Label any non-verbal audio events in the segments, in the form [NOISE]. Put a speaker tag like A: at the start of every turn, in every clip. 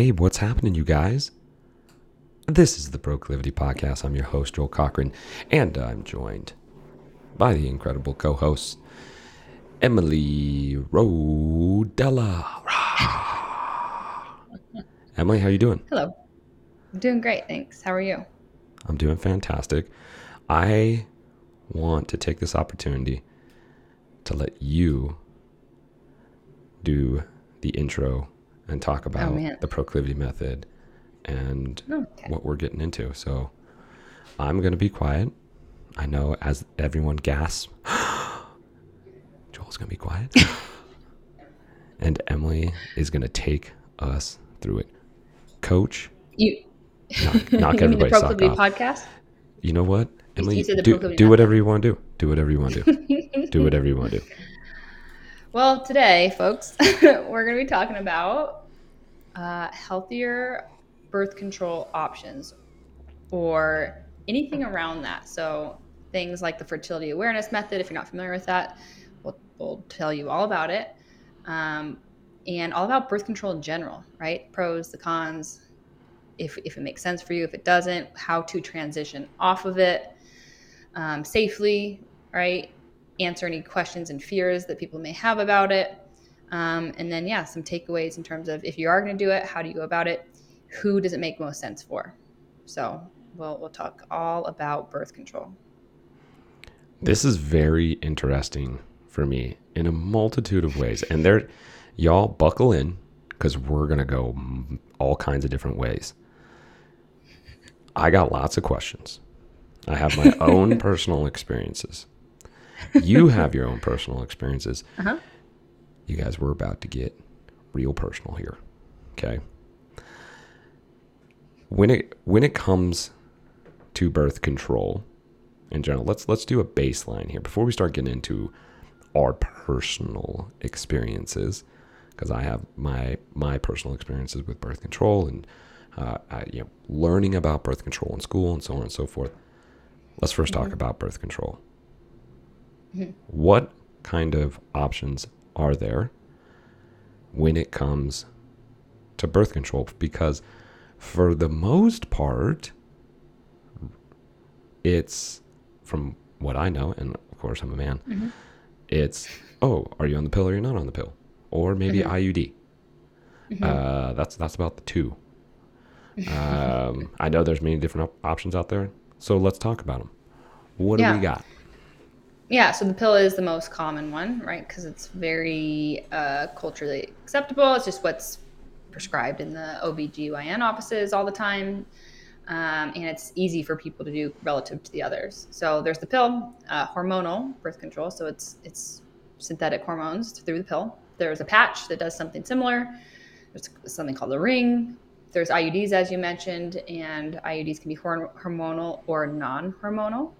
A: Hey, what's happening, you guys? This is the Proclivity Podcast. I'm your host, Joel Cochran, and I'm joined by the incredible co hosts, Emily Rodella. [LAUGHS] Emily, how are you doing?
B: Hello. I'm doing great, thanks. How are you?
A: I'm doing fantastic. I want to take this opportunity to let you do the intro and talk oh, about
B: man.
A: the proclivity method and oh,
B: Okay.
A: what we're getting into. So I'm going to be quiet. I know as everyone gasps, [GASPS] Joel's going to be quiet. [LAUGHS] and Emily is going to take us through it. Coach,
B: You
A: knock, [LAUGHS] knock
B: you mean the
A: everybody's sock off.
B: podcast?
A: You know what? Emily, do, do whatever you want to do. Do whatever you want to do. do whatever you want to do.
B: Well, today, folks, [LAUGHS] we're going to be talking about uh, healthier birth control options or anything around that. So, things like the fertility awareness method, if you're not familiar with that, we'll, we'll tell you all about it. Um, and all about birth control in general, right? Pros, the cons, if, if it makes sense for you, if it doesn't, how to transition off of it um, safely, right? Answer any questions and fears that people may have about it. Um, and then, yeah, some takeaways in terms of if you are going to do it, how do you go about it? Who does it make most sense for? So, we'll, we'll talk all about birth control.
A: This is very interesting for me in a multitude of ways. And there, y'all buckle in because we're going to go all kinds of different ways. I got lots of questions. I have my [LAUGHS] own personal experiences. You have your own personal experiences.
B: Uh-huh.
A: You guys, we're about to get real personal here. Okay. When it when it comes to birth control in general, let's let's do a baseline here before we start getting into our personal experiences because I have my my personal experiences with birth control and uh, I, you know learning about birth control in school and so on and so forth. Let's 1st talk about birth control. What kind of options are there when it comes to birth control? Because for the most part, it's from what I know, and of course I'm a man. It's oh, are you on the pill or you're not on the pill, or maybe IUD. Uh, that's that's about the two. Um, [LAUGHS] I know there's many different op- options out there, so let's talk about them. What do we got?
B: Yeah, so the pill is the most common one, right? Because it's very uh, culturally acceptable. It's just what's prescribed in the OBGYN offices all the time. Um, and it's easy for people to do relative to the others. So there's the pill, uh, hormonal birth control. So it's it's synthetic hormones through the pill. There's a patch that does something similar. There's something called a ring. There's IUDs, as you mentioned, and IUDs can be hormonal or non-hormonal.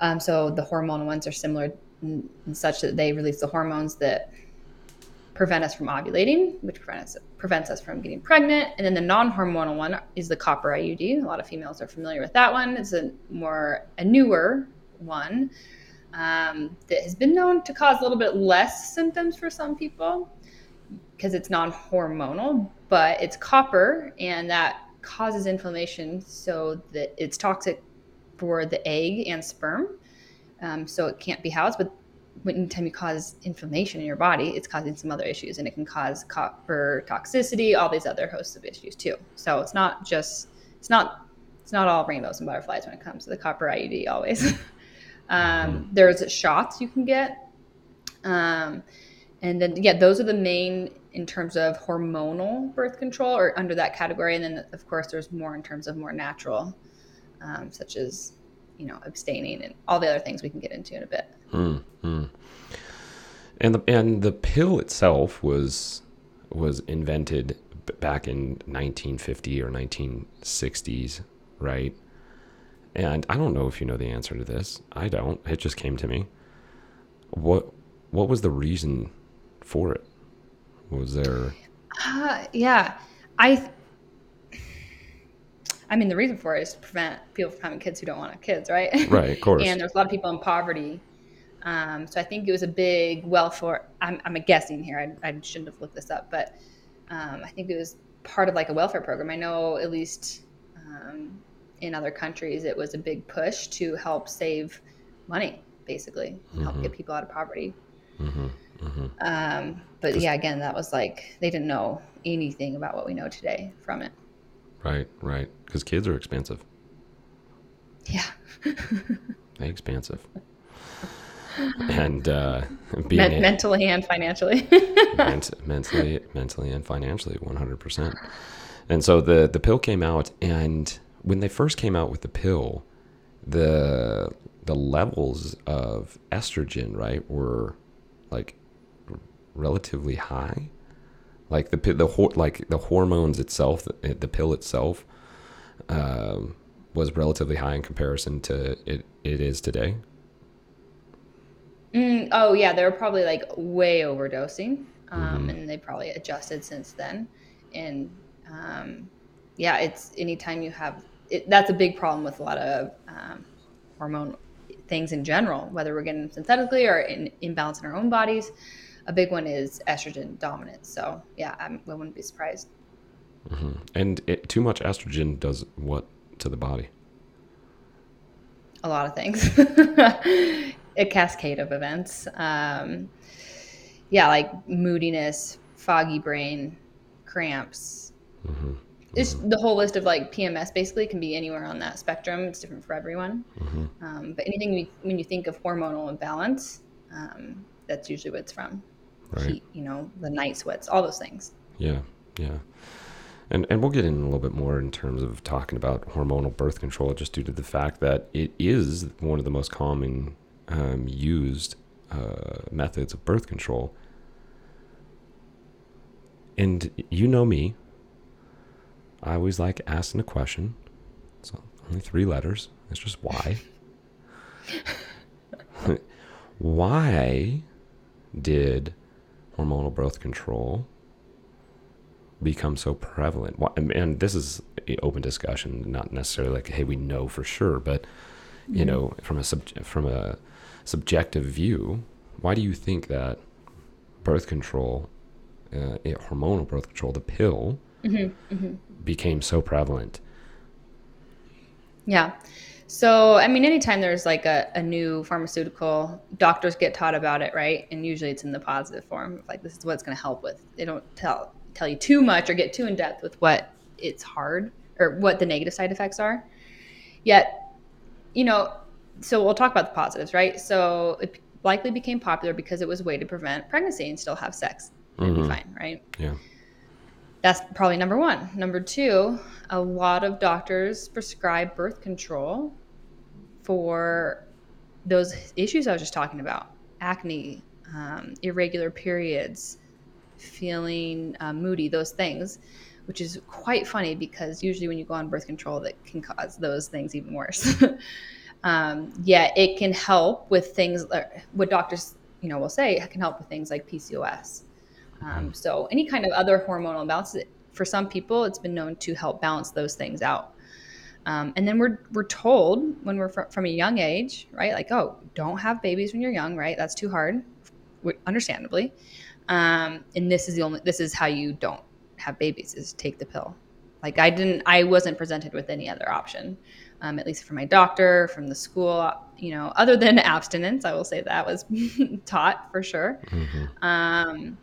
B: Um, so the hormonal ones are similar in, in such that they release the hormones that prevent us from ovulating, which prevents prevents us from getting pregnant. And then the non-hormonal one is the copper IUD. A lot of females are familiar with that one. It's a more a newer one um, that has been known to cause a little bit less symptoms for some people because it's non-hormonal, but it's copper and that causes inflammation so that it's toxic for the egg and sperm. Um, so it can't be housed, but anytime you cause inflammation in your body, it's causing some other issues and it can cause copper toxicity, all these other hosts of issues too. So it's not just, it's not, it's not all rainbows and butterflies when it comes to the copper IUD always. [LAUGHS] um, there's shots you can get. Um, and then, yeah, those are the main in terms of hormonal birth control or under that category. And then, of course, there's more in terms of more natural, um, such as, you know, abstaining and all the other things we can get into in a bit.
A: And the and the pill itself was was invented back in 1950 or 1960s, right? And I don't know if you know the answer to this. I don't. It just came to me. What what was the reason for it? Was there
B: Uh, yeah, I. I mean, the reason for it is to prevent people from having kids who don't want to have kids, right?
A: right? Of [LAUGHS] course.
B: and there's a lot of people in poverty. Um, so I think it was a big welfare. I'm, I'm guessing here. I, I shouldn't have looked this up, but um, I think it was part of like a welfare program. I know at least um, in other countries it was a big push to help save money, basically, help get people out of poverty.
A: Mm-hmm.
B: Um, but yeah, again, that was like they didn't know anything about what we know today from it.
A: Right, right. Because kids are expensive.
B: Yeah. [LAUGHS]
A: They expensive. and uh, being
B: Men-
A: a-
B: mentally and financially. [LAUGHS] [LAUGHS]
A: ment- mentally, mentally, and financially, one hundred percent. And so the the pill came out, and when they first came out with the pill, the the levels of estrogen, right, were like relatively high. Like the the like the hormones itself, the, the pill itself, um, was relatively high in comparison to it it is today.
B: Mm, oh yeah, they were probably like way overdosing, um, and they probably adjusted since then. And um, yeah, it's anytime you have it, that's a big problem with a lot of um, hormone things in general, whether we're getting them synthetically or in imbalance in our own bodies. A big one is estrogen dominance. So yeah, I'm, I wouldn't be surprised.
A: And it, too much estrogen does what to the body?
B: a lot of things. [LAUGHS] A cascade of events. Um, yeah like moodiness foggy brain cramps. It's the whole list of like pms basically can be anywhere on that spectrum. It's different for everyone. Um, but anything we, when you think of hormonal imbalance um, that's usually what it's from
A: Right.
B: heat you know the night sweats all those things
A: Yeah, yeah. And and we'll get in a little bit more in terms of talking about hormonal birth control, just due to the fact that it is one of the most common um, used uh, methods of birth control. And you know me, I always like asking a question. It's only three letters. It's just why. [LAUGHS] [LAUGHS] why did hormonal birth control become so prevalent? Why- And this is open discussion, not necessarily like, hey, we know for sure, but you know, from a sub- from a subjective view, why do you think that birth control, uh, hormonal birth control, the pill, became so prevalent?
B: Yeah. So, I mean, anytime there's like a, a new pharmaceutical, doctors get taught about it, right? And usually it's in the positive form, like this is what it's going to help with. They don't tell tell you too much or get too in depth with what it's hard or what the negative side effects are. Yet, you know, so we'll talk about the positives, right? So it likely became popular because it was a way to prevent pregnancy and still have sex and be mm-hmm. fine, right?
A: Yeah.
B: That's probably number one. Number two, a lot of doctors prescribe birth control for those issues I was just talking about acne, um, irregular periods, feeling uh, moody, those things, which is quite funny because usually when you go on birth control, that can cause those things even worse. [LAUGHS] um, yeah, it can help with things, uh, what doctors you know will say it can help with things like PCOS. Um, so any kind of other hormonal imbalance, for some people, it's been known to help balance those things out. Um, and then we're we're told when we're fr- from a young age, right? Like, oh, don't have babies when you're young, right? That's too hard, understandably. Um, and this is the only this is how you don't have babies is take the pill. Like I didn't, I wasn't presented with any other option, um, at least from my doctor, from the school. You know, other than [LAUGHS] abstinence, I will say that was [LAUGHS] taught for sure. Um,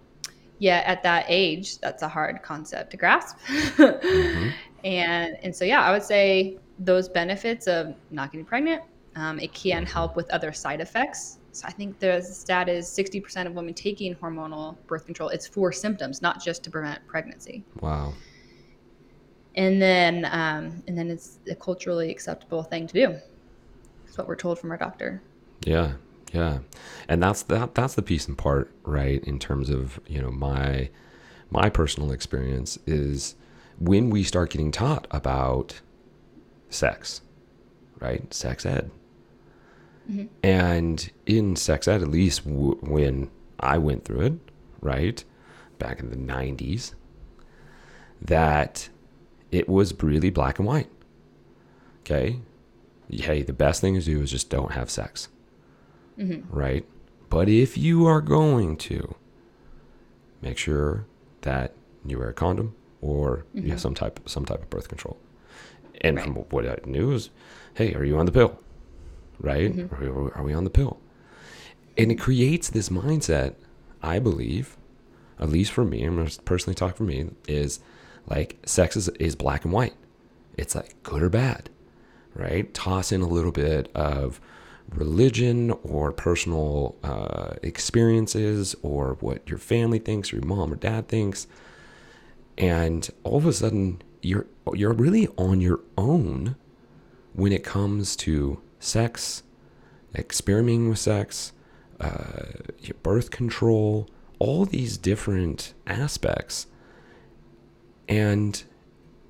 B: yeah, at that age, that's a hard concept to grasp. [LAUGHS] And and so yeah, I would say those benefits of not getting pregnant, um, it can help with other side effects. So I think the stat is 60% of women taking hormonal birth control. It's for symptoms, not just to prevent pregnancy.
A: Wow.
B: And then um, and then it's a culturally acceptable thing to do. it's what we're told from our doctor.
A: Yeah, yeah, and that's that. That's the piece and part, right? In terms of you know my my personal experience is when we start getting taught about sex, right? Sex ed, mm-hmm. and in sex ed, at least w- when I went through it, right, back in the '90s, that it was really black and white. Okay, hey, the best thing to do is just don't have sex right? But if you are going to, make sure that you wear a condom, or mm-hmm. yeah, some type some type of birth control. And right. from what I knew is, hey, are you on the pill? Right? Mm-hmm. Are, are we on the pill? And it creates this mindset, I believe, at least for me, I'm going to personally talk for me, is like sex is, is black and white. It's like good or bad, right? Toss in a little bit of religion or personal uh, experiences or what your family thinks or your mom or dad thinks. And all of a sudden, you're, you're really on your own when it comes to sex, experimenting with sex, uh, birth control, all these different aspects. And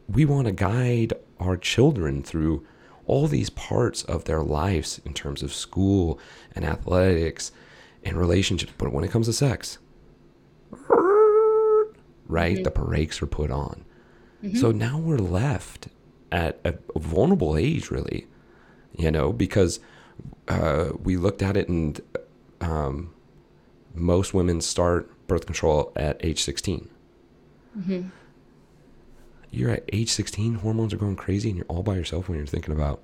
A: we want to guide our children through all these parts of their lives in terms of school and athletics and relationships. But when it comes to sex, right, mm-hmm. the brakes are put on. Mm-hmm. So now we're left at a vulnerable age, really, you know, because uh, we looked at it and um, most women start birth control at age 16. Mm-hmm. You're at age 16, hormones are going crazy, and you're all by yourself when you're thinking about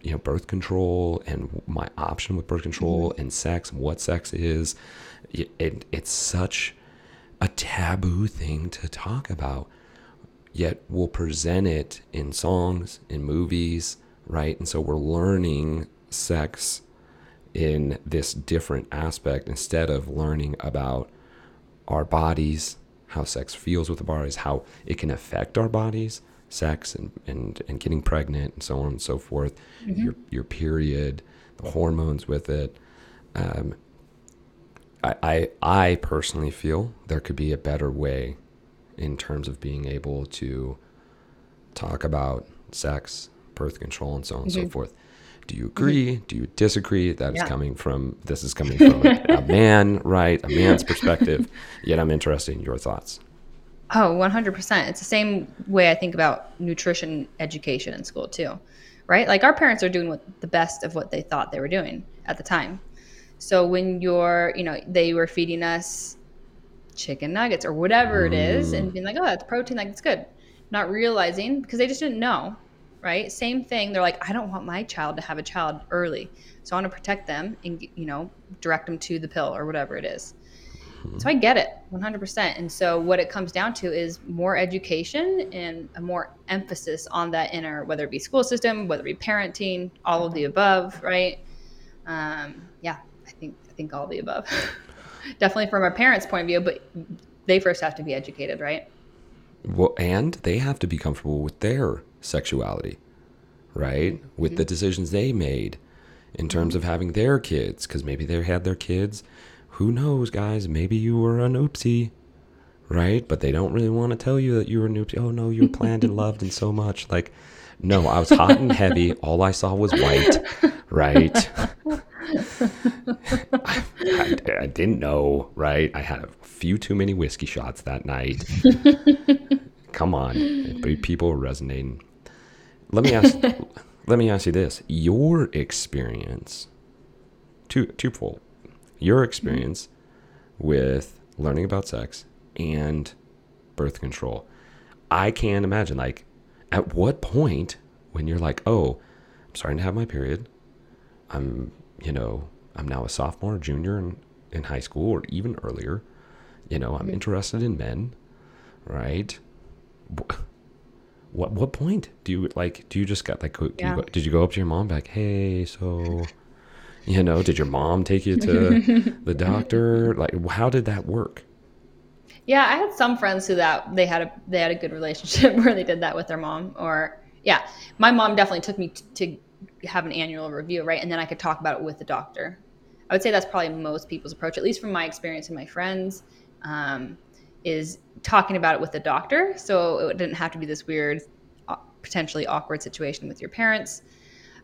A: you know birth control and my option with birth control mm-hmm. and sex and what sex is it, it, it's such a taboo thing to talk about yet we'll present it in songs in movies right and so we're learning sex in this different aspect instead of learning about our bodies, how sex feels with the bodies, how it can affect our bodies, sex and, and, and getting pregnant and so on and so forth, mm-hmm. your, your period, the hormones with it. Um, I, I, I personally feel there could be a better way in terms of being able to talk about sex, birth control, and so on and mm-hmm. so forth. Do you agree? Mm-hmm. Do you disagree? That yeah. is coming from this is coming from a, a [LAUGHS] man, right? A man's perspective. Yet I'm interested in your thoughts.
B: Oh, 100%. It's the same way I think about nutrition education in school too. Right? Like our parents are doing what the best of what they thought they were doing at the time. So when you're, you know, they were feeding us chicken nuggets or whatever it is and mm. being like, "Oh, that's protein, like it's good." Not realizing because they just didn't know right? Same thing. They're like, I don't want my child to have a child early. So I want to protect them and, you know, direct them to the pill or whatever it is. Mm-hmm. So I get it 100%. And so what it comes down to is more education and a more emphasis on that inner, whether it be school system, whether it be parenting, all of the above, right? Um, yeah, I think, I think all of the above. [LAUGHS] Definitely from a parent's point of view, but they first have to be educated, right?
A: Well, and they have to be comfortable with their sexuality, right? With mm-hmm. the decisions they made in terms of having their kids, because maybe they had their kids. Who knows, guys? Maybe you were an oopsie, right? But they don't really want to tell you that you were an oopsie. Oh, no, you were planned and loved and so much. Like, no, I was hot and heavy. [LAUGHS] All I saw was white, right? I, I, I, didn't know, right? I had a few too many whiskey shots that night. [LAUGHS] Come on, people are resonating. Let me ask. [LAUGHS] let me ask you this: Your experience, two twofold, your mm-hmm. experience with learning about sex and birth control. I can't imagine. Like, at what point when you're like, oh, I'm starting to have my period. I'm, you know, I'm now a sophomore, junior in, in high school, or even earlier. You know, I'm mm-hmm. interested in men, right? What what point do you like do you just got like yeah. you go, did you go up to your mom like hey so you know did your mom take you to [LAUGHS] the doctor? Like how did that work?
B: Yeah i had some friends who that they had a they had a good relationship [LAUGHS] where they did that with their mom or yeah. My mom definitely took me t- to have an annual review right? And then i could talk about it with the doctor. I would say that's probably most people's approach at least from my experience and my friends. Um, is talking about it with the doctor. So it didn't have to be this weird, uh, potentially awkward situation with your parents.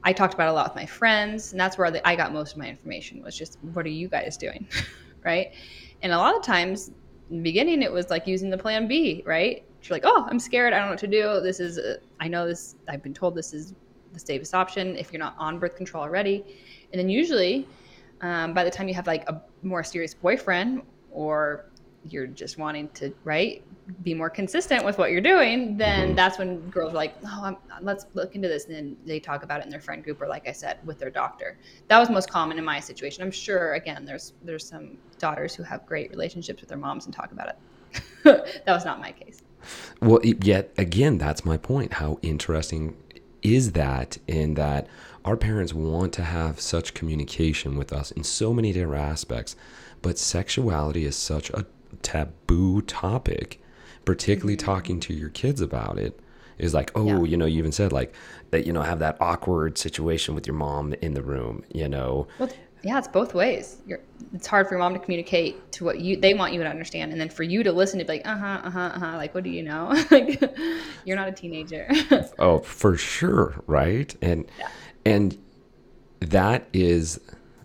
B: I talked about a lot with my friends, and that's where I got most of my information was just, what are you guys doing? [LAUGHS] right. And a lot of times in the beginning, it was like using the plan B, right? You're like, oh, I'm scared. I don't know what to do. This is, uh, I know this, I've been told this is the safest option if you're not on birth control already. And then usually, um, by the time you have like a more serious boyfriend or you're just wanting to right be more consistent with what you're doing then mm-hmm. that's when girls are like oh I'm, let's look into this and then they talk about it in their friend group or like i said with their doctor. That was most common in my situation. I'm sure again there's there's some daughters who have great relationships with their moms and talk about it. [LAUGHS] That was not my case.
A: Well yet again that's my point. How interesting is that in that our parents want to have such communication with us in so many different aspects but sexuality is such a taboo topic, particularly mm-hmm. talking to your kids about it. Is like, oh, yeah. you know, you even said like that, you know, have that awkward situation with your mom in the room, you know.
B: Well, yeah, it's both ways. You're, it's hard for your mom to communicate to what you they want you to understand, and then for you to listen to be like, uh huh, uh huh, uh huh. Like, what do you know? [LAUGHS] like, you're not a teenager. [LAUGHS]
A: oh, for sure, right? And yeah. and that is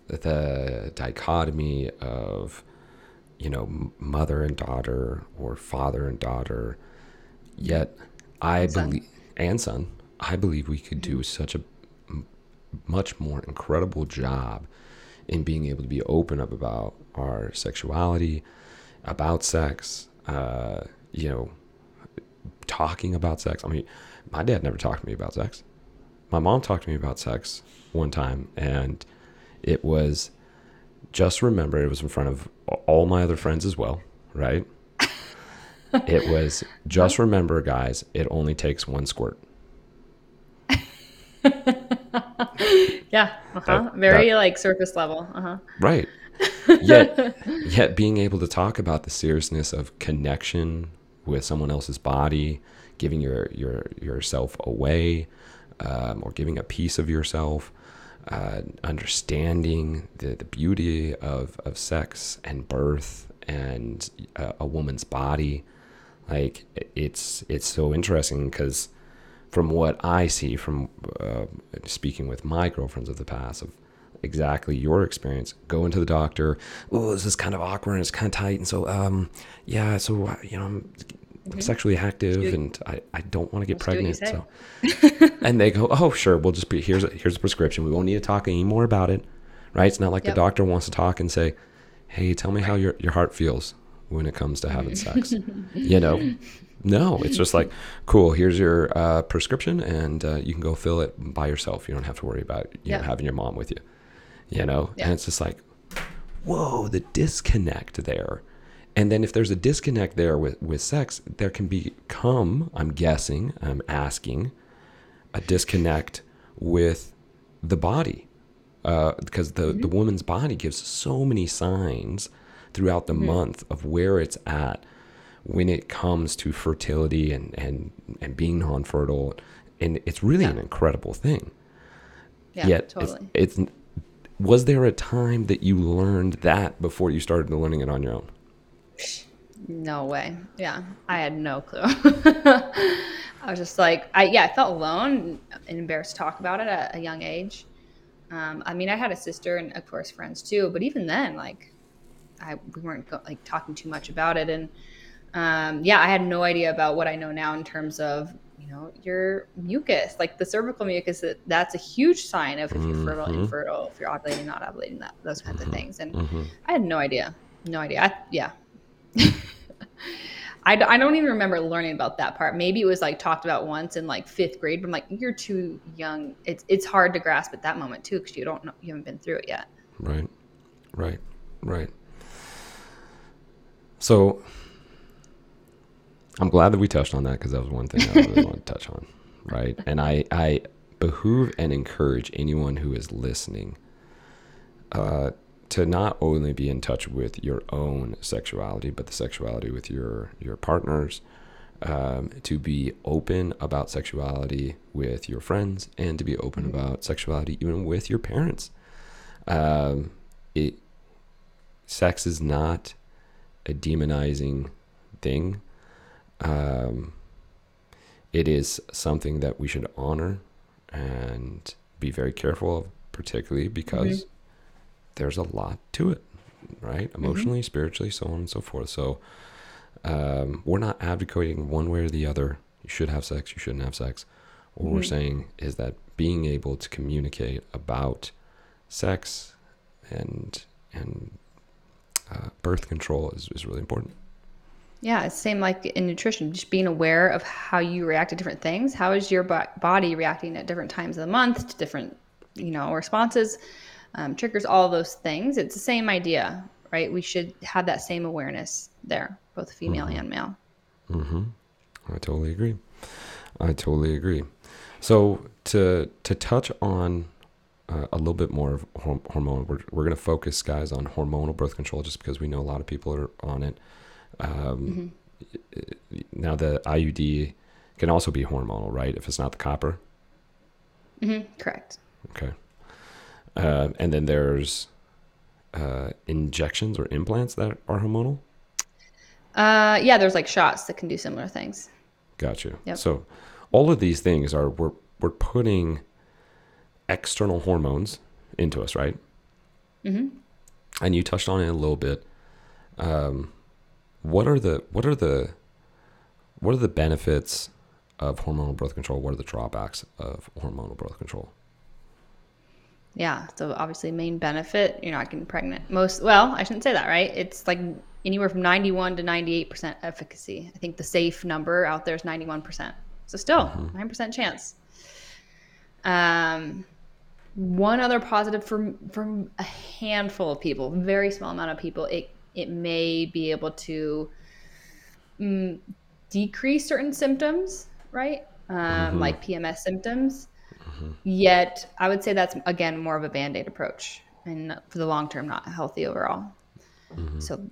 A: the dichotomy of you know, mother and daughter or father and daughter. Yet, I believe, and son, I believe we could do such a much more incredible job in being able to be open up about our sexuality, about sex, uh, you know, talking about sex. I mean, my dad never talked to me about sex. My mom talked to me about sex one time, and it was just remember it was in front of all my other friends as well, right? [LAUGHS] it was just remember, guys, it only takes one squirt. [LAUGHS]
B: yeah, uh-huh. That, very that, like surface level. Uh-huh.
A: Right. [LAUGHS] Yet, yet being able to talk about the seriousness of connection with someone else's body, giving your your yourself away, um, or giving a piece of yourself, uh, understanding the, the beauty of, of sex and birth and uh, a woman's body. Like it's it's so interesting because from what I see from uh, speaking with my girlfriends of the past of exactly your experience, go into the doctor. Oh, this is kind of awkward and it's kind of tight, and so um yeah, so uh, you know mm-hmm. sexually active and I, I don't want to get Let's pregnant. So, and they go, oh, sure. We'll just be, here's a, here's a prescription. We won't need to talk anymore about it. Right. It's not like yep. the doctor wants to talk and say, Hey, tell me how your, your heart feels when it comes to having sex, [LAUGHS] you know? No, it's just like, cool. Here's your uh, prescription, and uh, you can go fill it by yourself. You don't have to worry about you know, having your mom with you. You know, and it's just like, whoa, the disconnect there and then if there's a disconnect there with, with sex, there can become, I'm guessing, I'm asking, a disconnect with the body. Uh, because the, mm-hmm. the woman's body gives so many signs throughout the mm-hmm. month of where it's at when it comes to fertility and, and, and being non fertile. And it's really yeah. an incredible thing. Yeah, Yet totally. It's, it's was there a time that you learned that before you started learning it on your own?
B: No way. Yeah, I had no clue. [LAUGHS] I was just like, I yeah, I felt alone and embarrassed to talk about it at a young age. Um, I mean, I had a sister and of course friends too, but even then, like, I we weren't go, like talking too much about it, and um, yeah, I had no idea about what I know now in terms of you know your mucus, like the cervical mucus. That's a huge sign of if you're fertile, mm-hmm. infertile, if you're ovulating, not ovulating, that those kinds mm-hmm. of things. And mm-hmm. I had no idea, no idea. I, yeah, [LAUGHS] I, I don't even remember learning about that part. Maybe it was like talked about once in like fifth grade, but I'm like, you're too young. It's it's hard to grasp at that moment too because you don't know you haven't been through it yet.
A: Right, right, right. So I'm glad that we touched on that because that was one thing I really want to touch on, [LAUGHS] right? And I I behoove and encourage anyone who is listening uh, to not only be in touch with your own sexuality, but the sexuality with your your partners, um, to be open about sexuality with your friends, and to be open mm-hmm. about sexuality even with your parents. Um, it sex is not a demonizing thing. Um, it is something that we should honor and be very careful of, particularly because mm-hmm there's a lot to it, right? Mm-hmm. Emotionally, mm-hmm. spiritually, so on and so forth. So um, we're not advocating one way or the other. You should have sex. You shouldn't have sex. What mm-hmm. we're saying is that being able to communicate about sex and and uh, birth control is, is really important.
B: Yeah, it's same like in nutrition, just being aware of how you react to different things. How is your body reacting at different times of the month to different, you know, responses, um, triggers, all those things. It's the same idea, right? We should have that same awareness there, both female mm-hmm. and male.
A: Mm-hmm. I totally agree. I totally agree. So to to touch on uh, a little bit more of hormonal, we're, we're going to focus, guys, on hormonal birth control just because we know a lot of people are on it. Um, mm-hmm. Now, the IUD can also be hormonal, right? If it's not the copper.
B: Mm-hmm. Correct.
A: Okay. Uh, and then there's uh, injections or implants that are hormonal.
B: Uh, yeah, there's like shots that can do similar things.
A: Got you. Yep. So, all of these things are we're we're putting external hormones into us, right? Mm-hmm. And you touched on it a little bit. Um, what are the what are the what are the benefits of hormonal birth control? What are the drawbacks of hormonal birth control?
B: Yeah, so obviously main benefit, you're not getting pregnant. Most well, I shouldn't say that, right? It's like anywhere from 91 to 98% efficacy. I think the safe number out there is 91%. So still, mm-hmm. 9% chance. Um one other positive from from a handful of people, very small amount of people, it it may be able to mm, decrease certain symptoms, right? Um, mm-hmm. Like PMS symptoms. Mm-hmm. Yet, I would say that's again more of a band aid approach, and for the long term, not healthy overall. Mm-hmm. So,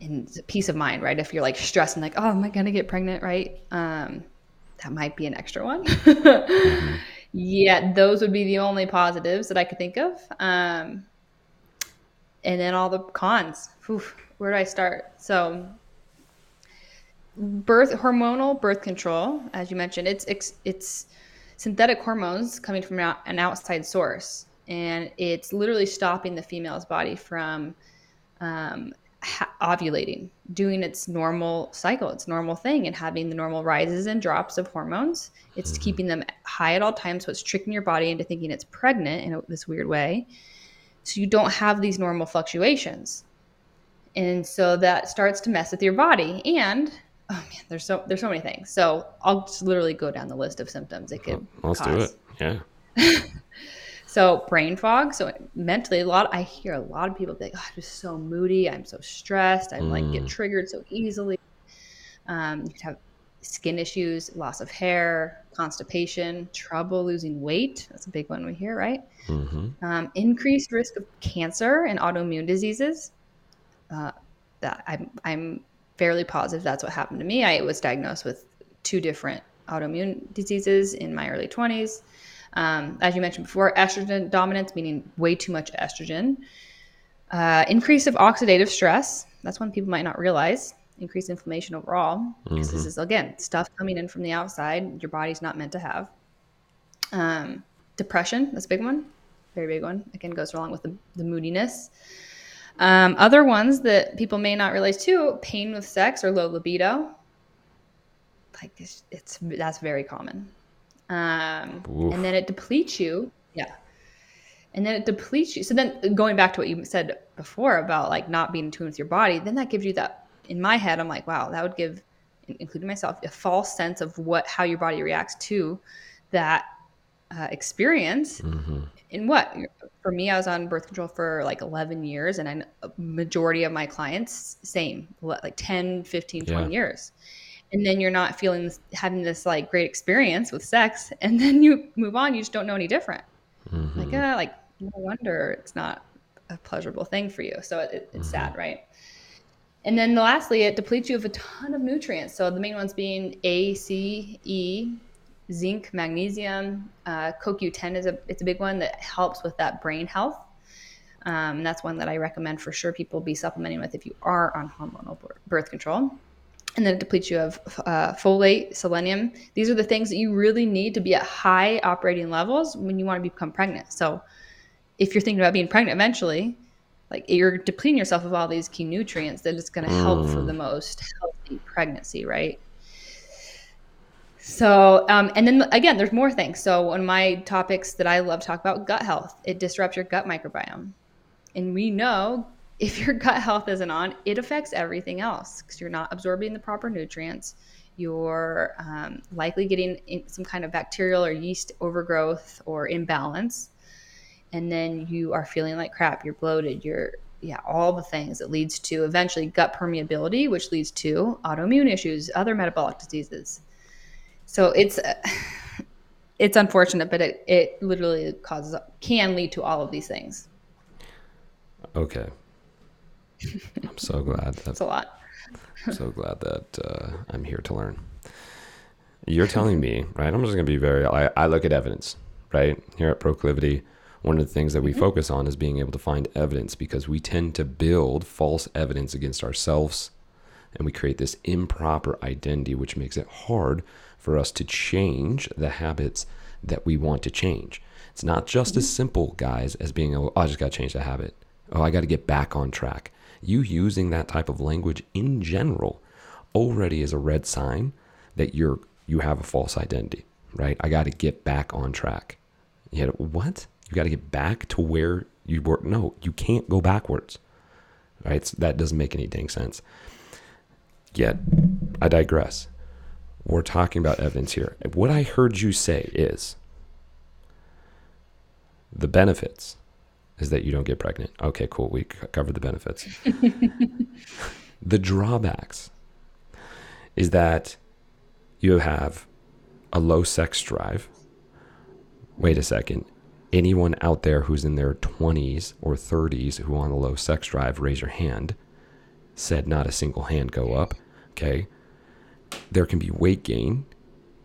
B: in peace of mind, right? If you're like stressing, like, oh, am I gonna get pregnant, right? Um, that might be an extra one. Mm-hmm. [LAUGHS] yeah, those would be the only positives that I could think of. Um, and then all the cons. Oof, where do I start? So, birth hormonal birth control, as you mentioned, it's it's, it's synthetic hormones coming from an outside source, and it's literally stopping the female's body from um, ha- ovulating, doing its normal cycle, its normal thing, and having the normal rises and drops of hormones. It's mm-hmm. keeping them high at all times, so it's tricking your body into thinking it's pregnant in a, this weird way so you don't have these normal fluctuations. And so that starts to mess with your body. And oh man, there's so there's so many things. So I'll just literally go down the list of symptoms it could.
A: Let's cause. do it. Yeah. [LAUGHS]
B: so brain fog. So mentally, a lot. I hear a lot of people think, oh, "I'm just so moody. I'm so stressed. I mm. like get mm. triggered so easily." Um, you could have skin issues, loss of hair, constipation, trouble losing weight. That's a big one we hear, right? Mm-hmm. Um, increased risk of cancer and autoimmune diseases. Uh, that I'm, I'm fairly positive that's what happened to me. I was diagnosed with two different autoimmune diseases in my early 20s. Um, as you mentioned before, estrogen dominance, meaning way too much estrogen. Uh, increase of oxidative stress. That's one people might not realize Increase inflammation overall because mm-hmm. this is again stuff coming in from the outside your body's not meant to have um, depression that's a big one very big one again goes along with the, the moodiness um, other ones that people may not realize too pain with sex or low libido. Like it's, it's that's very common. Um, and then it depletes you. Yeah. And then it depletes you. So then going back to what you said before about like not being in tune with your body then that gives you that in my head, I'm like, wow, that would give, including myself, a false sense of what how your body reacts to that uh, experience. Mm-hmm. In what for me, I was on birth control for like 11 years, and I, a majority of my clients, same, like 10, 15, 20 yeah. years. And then you're not feeling this, having this like great experience with sex, [LAUGHS] and then you move on. You just don't know any different. Mm-hmm. Like, uh, like no wonder it's not a pleasurable thing for you. So it, it's mm-hmm. sad, right? And then lastly, it depletes you of a ton of nutrients. So the main ones being A, C, E, zinc, magnesium. Uh, CoQ10 is a it's a big one that helps with that brain health. Um, that's one that I recommend for sure people be supplementing with if you are on hormonal birth control. And then it depletes you of uh, folate, selenium. These are the things that you really need to be at high operating levels when you want to become pregnant. So if you're thinking about being pregnant eventually, like you're depleting yourself of all these key nutrients that is going to help mm. for the most healthy pregnancy, right? So, um, and then again, there's more things. So, one of my topics that I love to talk about, gut health, it disrupts your gut microbiome, and we know [LAUGHS] if your gut health isn't on, it affects everything else because you're not absorbing the proper nutrients. You're um, likely getting some kind of bacterial or yeast overgrowth or imbalance. And then you are feeling like crap. You're bloated. You're, yeah, all the things that leads to eventually gut permeability, which leads to autoimmune issues, other metabolic diseases. So it's, uh, [SIGHS] it's unfortunate, but it, it literally causes, can lead to all of these things.
A: Okay. I'm so glad.
B: That, [LAUGHS] That's a lot.
A: I'm so glad that uh, I'm here to learn. You're telling me, right? I'm just going to be very, I, I, look at evidence, right? Here at Proclivity, one of the things that we mm-hmm. focus on is being able to find evidence because we tend to build false evidence against ourselves and we create this improper identity, which makes it hard for us to change the habits that we want to change. It's not just as simple, guys, as being, oh, I just got to change the habit. Oh, I got to get back on track you using that type of language in general already is a red sign that you're you have a false identity, right? I got to get back on track. You know, what? You got to get back to where you were. No, you can't go backwards, right? So that doesn't make any dang sense. Yet, I digress. We're talking about evidence here. What I heard you say is the benefits is that you don't get pregnant. Okay, cool. We covered the benefits. [LAUGHS] the drawbacks is that you have a low sex drive. Wait a second. Anyone out there who's in their 20s or 30s who on a low sex drive, raise your hand. Said not a single hand go up. Okay. There can be weight gain,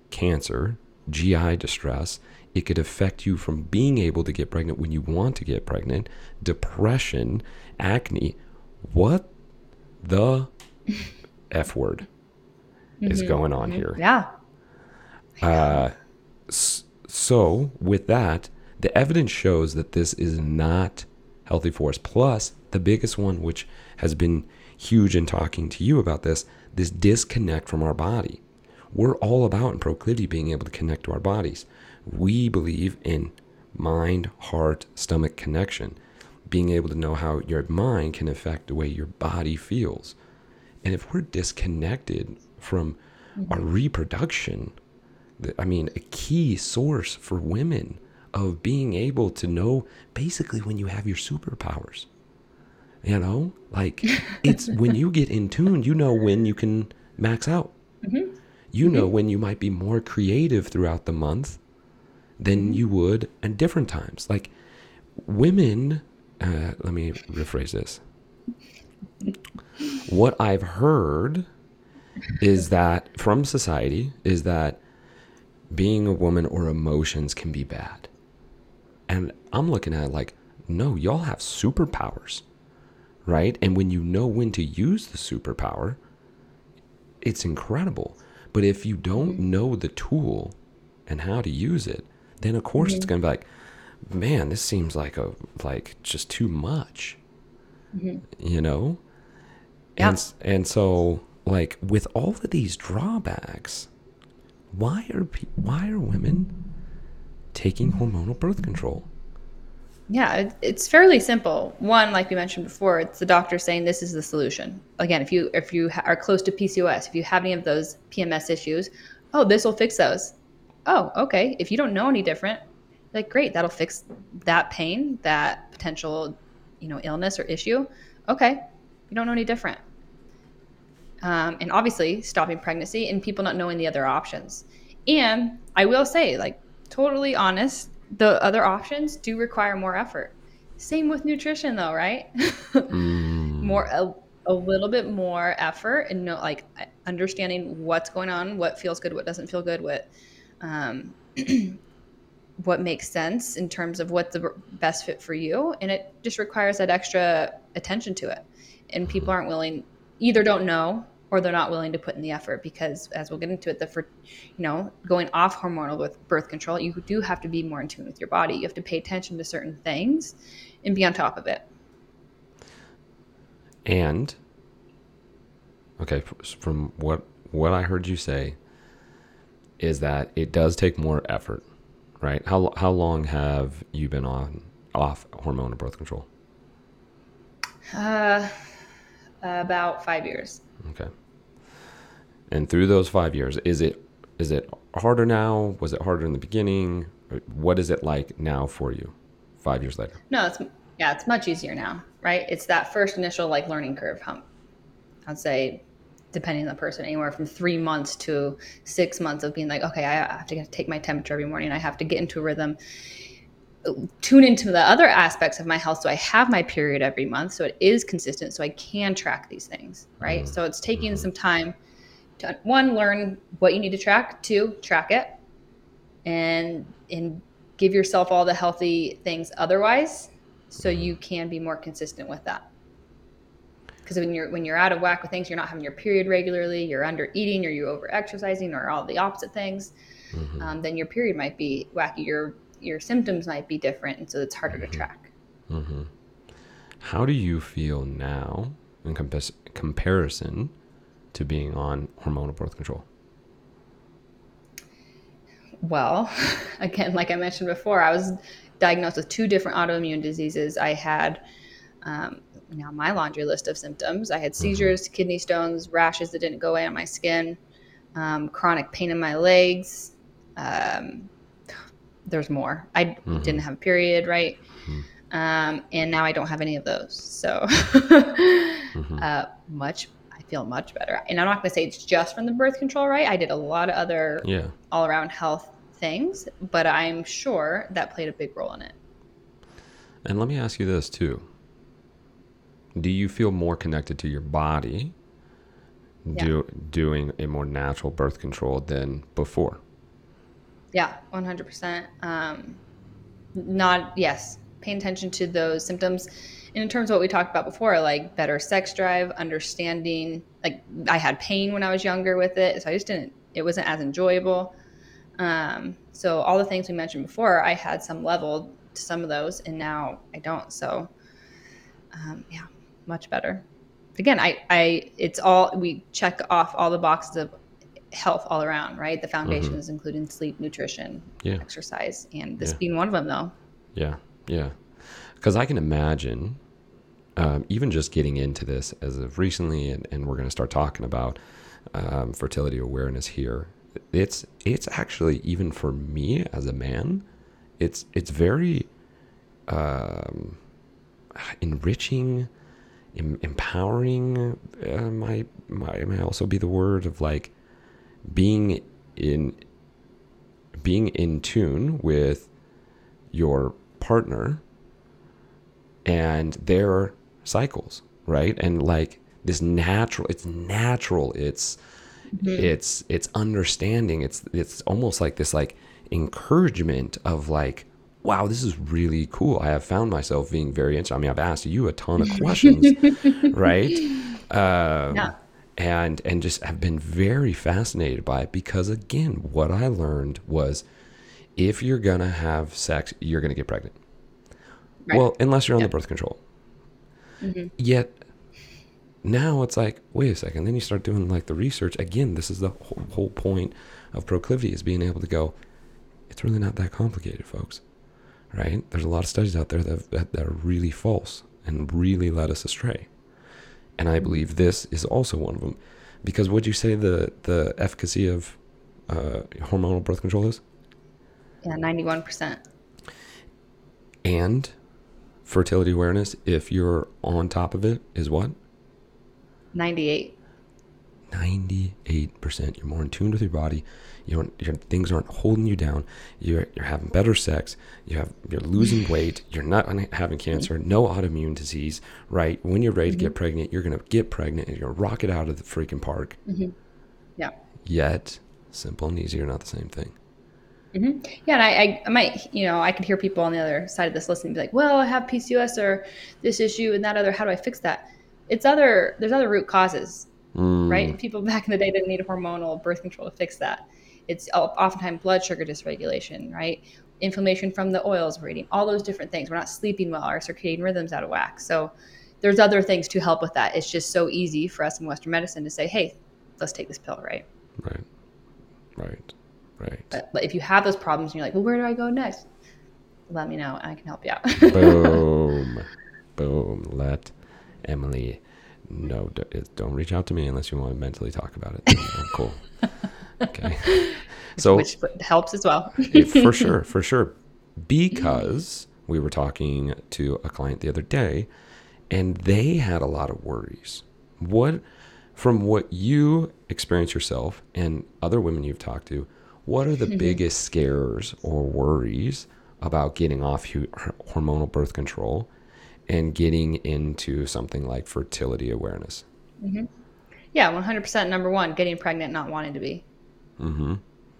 A: cancer, GI distress, it could affect you from being able to get pregnant when you want to get pregnant, depression, acne. What the [LAUGHS] F word mm-hmm. is going on
B: mm-hmm.
A: here?
B: Yeah.
A: Uh, so, with that, the evidence shows that this is not healthy for us. Plus, the biggest one, which has been huge in talking to you about this, this disconnect from our body. We're all about in proclivity being able to connect to our bodies we believe in mind, heart, stomach connection, being able to know how your mind can affect the way your body feels. And if we're disconnected from mm-hmm. our reproduction, I mean, a key source for women of being able to know basically when you have your superpowers. You know, like [LAUGHS] it's when you get in tune, you know when you can max out. Mm-hmm. You know mm-hmm. when you might be more creative throughout the month than you would at different times. Like women, uh, let me rephrase this. What I've heard is that from society is that being a woman or emotions can be bad. And I'm looking at it like, no, y'all have superpowers, right? And when you know when to use the superpower, it's incredible. But if you don't know the tool and how to use it, then of course mm-hmm. it's going to be like, man, this seems like a like just too much. Mm-hmm. You know? Yeah. And and so like with all of these drawbacks, why are why are women taking hormonal birth control?
B: Yeah, it's fairly simple. One, like we mentioned before, it's the doctor saying this is the solution. Again, if you if you are close to PCOS, if you have any of those PMS issues, oh, this will fix those oh, okay. If you don't know any different, like great, that'll fix that pain, that potential, you know, illness or issue. Okay, you don't know any different. Um, and obviously, stopping pregnancy and people not knowing the other options. And I will say, like, totally honest, the other options do require more effort. Same with nutrition, though, right? [LAUGHS] mm. More a, a little bit more effort and know, like, understanding what's going on, what feels good, what doesn't feel good, what um, [CLEARS THROAT] what makes sense in terms of what the best fit for you and it just requires that extra attention to it and people aren't willing either don't know or they're not willing to put in the effort because as we'll get into it the for you know going off hormonal with birth control you do have to be more in tune with your body you have to pay attention to certain things and be on top of it
A: and okay from what what i heard you say is that it does take more effort, right? How how long have you been on off hormonal birth control?
B: Uh, about five years.
A: Okay. And through those five years, is it is it harder now? Was it harder in the beginning? What is it like now for you, five years later?
B: No, it's yeah, it's much easier now, right? It's that first initial like learning curve hump. I'd say, depending on the person, anywhere from three months to six months of being like, okay, I have to take my temperature every morning. I have to get into a rhythm tune into the other aspects of my health so i have my period every month so it is consistent so i can track these things right mm-hmm. so it's taking mm-hmm. some time to one learn what you need to track two track it and and give yourself all the healthy things otherwise so you can be more consistent with that because when you're when you're out of whack with things you're not having your period regularly you're under eating or you're over exercising or all the opposite things mm-hmm. um, then your period might be wacky your your symptoms might be different, and so it's harder mm-hmm. to track.
A: Mm-hmm. How do you feel now in comparison to being on hormonal birth control?
B: Well, [LAUGHS] again, like I mentioned before, I was diagnosed with two different autoimmune diseases. I had um, now my laundry list of symptoms. I had mm-hmm. seizures, mm-hmm. kidney stones, rashes that didn't go away on my skin, um, chronic pain in my legs, um, there's more. I mm-hmm. didn't have a period, right? Mm-hmm. Um, and now I don't have any of those. So [LAUGHS] mm-hmm. uh, much, feel much better. And I'm not going to say it's just from the birth control, right? I did a lot of other yeah. all around health things, but I'm sure that played a big role in it.
A: And let me ask you this too. Do you feel more connected to your body yeah. do, doing a more natural birth control than before?
B: Yeah, 100%. Um, not, yes, paying attention to those symptoms. And in terms of what we talked about before, like better sex drive, understanding, like I had pain when I was younger with it. So I just didn't, it wasn't as enjoyable. Um, so all the things we mentioned before, I had some level to some of those and now I don't. So um, yeah, much better. Again, I, I, it's all, we check off all the boxes of health all around, right? The foundations, mm-hmm. including sleep, nutrition, yeah. exercise, and this yeah. being one of them, though.
A: Yeah, yeah. Because I can imagine, um, even just getting into this as of recently, and, and we're going to start talking about um, fertility awareness here. It's it's actually even for me as a man, it's it's very um, enriching, em- empowering. Uh, might might also be the word of like being in being in tune with your partner and their cycles, right? And like this natural, it's natural. It's mm-hmm. it's it's understanding. It's it's almost like this like encouragement of like, wow, this is really cool. I have found myself being very interested. I mean, I've asked you a ton of questions, [LAUGHS] right? Um, yeah and and just have been very fascinated by it because again what i learned was if you're gonna have sex you're gonna get pregnant right. well unless you're on the birth control mm-hmm. yet now it's like wait a second then you start doing like the research again this is the whole, whole point of proclivity is being able to go it's really not that complicated folks right there's a lot of studies out there that, that, that are really false and really led us astray and I believe this is also one of them. Because would you say the the efficacy of uh, hormonal birth control is?
B: Yeah, ninety one percent.
A: And fertility awareness, if you're on top of it, is what?
B: Ninety eight.
A: 98%. You're more in tune with your body. You don't, your things aren't holding you down. You're, you're having better sex. You have, you're losing [SIGHS] weight. You're not having cancer, no autoimmune disease, right? When you're ready mm-hmm. to get mm-hmm. pregnant, you're going to get pregnant and you're going to rock it out of the freaking park.
B: Mm-hmm. Yeah.
A: Yet, simple and easy are not the same thing.
B: Mm-hmm. Yeah, and I, I, might, you know, I could hear people on the other side of this listening be like, "Well, I have PCOS or this issue and that other. How do I fix that?" It's other. There's other root causes mm. right? People [LAUGHS] back in the day didn't need hormonal birth control to fix that. It's oftentimes blood sugar dysregulation, right? Inflammation from the oils we're eating, all those different things. We're not sleeping well, our circadian rhythm's out of whack. So there's other things to help with that. It's just so easy for us in Western medicine to say, hey, let's take this pill, right?
A: Right. Right. Right.
B: But, but if you have those problems and you're like, well, where do I go next? Let me know and I can help you out. [LAUGHS]
A: Boom. Boom. Let Emily, no, d- it- don't reach out to me unless you want to mentally talk about it. I'm [LAUGHS] oh, cool. Okay. [LAUGHS] So
B: which helps as well.
A: for sure, for sure. Because we were talking to a client the other day and they had a lot of worries. What, from what you experience yourself and other women you've talked to, what are the biggest scares or worries about getting off hormonal birth control and getting into something like fertility awareness?
B: yeah, 100% number one, getting pregnant, not wanting to be.
A: Mm-hmm.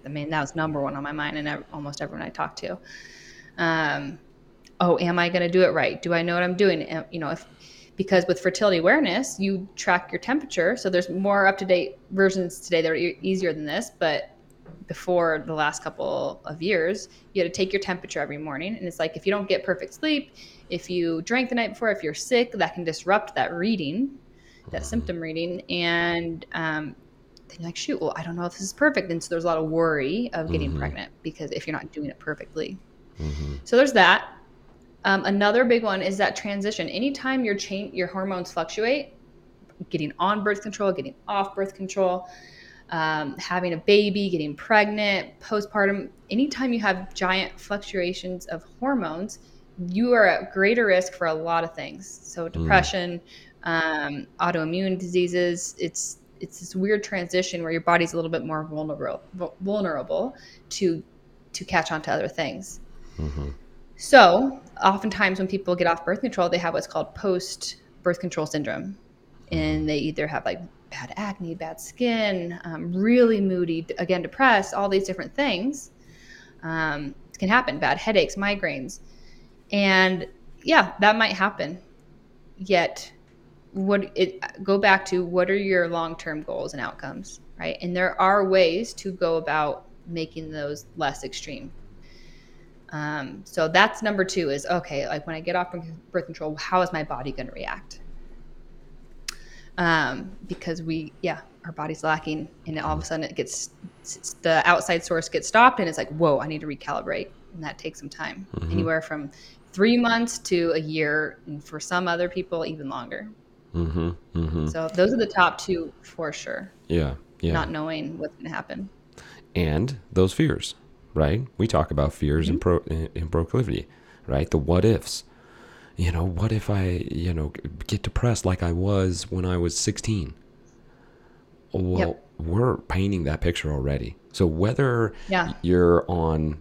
B: I mean, that was number one on my mind and almost everyone I talked to. Um, oh, am I going to do it right? Do I know what I'm doing? You know, if because with fertility awareness, you track your temperature. So there's more up to date versions today that are e- easier than this. But before the last couple of years, you had to take your temperature every morning. And it's like if you don't get perfect sleep, if you drank the night before, if you're sick, that can disrupt that reading, that symptom reading. And um, then you're like, shoot, well, I don't know if this is perfect. And so there's a lot of worry of getting
A: Mhm.
B: pregnant because if you're not doing it perfectly.
A: Mm-hmm.
B: So there's that. Um, another big one is that transition. Anytime your chain, your hormones fluctuate, getting on birth control, getting off birth control, um, having a baby, getting pregnant, postpartum, anytime you have giant fluctuations of hormones, you are at greater risk for a lot of things. So depression, um, autoimmune diseases. It's it's this weird transition where your body's a little bit more vulnerable vulnerable to to catch on to other things.
A: Mm-hmm.
B: So, oftentimes when people get off birth control, they have what's called post birth control syndrome. And they either have like bad acne, bad skin, um, really moody, again, depressed, all these different things. Um, can happen, bad headaches, migraines. And yeah, that might happen. Yet, what it go back to what are your long-term goals and outcomes, right? And there are ways to go about making those less extreme. Um, so that's number two is okay, like when I get off from birth control, how is my body going to react? Um, because we, yeah, our body's lacking, and all of a sudden it gets the outside source gets stopped, and it's like, whoa, I need to recalibrate, and that takes some time,
A: Mhm.
B: anywhere from three months to a year, and for some other people, even longer.
A: Mm-hmm. Mm-hmm.
B: So those are the top two for sure.
A: Yeah. Yeah.
B: Not knowing what's going to happen.
A: and those fears, right? We talk about fears and pro in proclivity, right? The what ifs. You know, what if I, you know, get depressed like I was when I was 16? Well,
B: Yep.
A: we're painting that picture already. So whether
B: Yeah.
A: you're on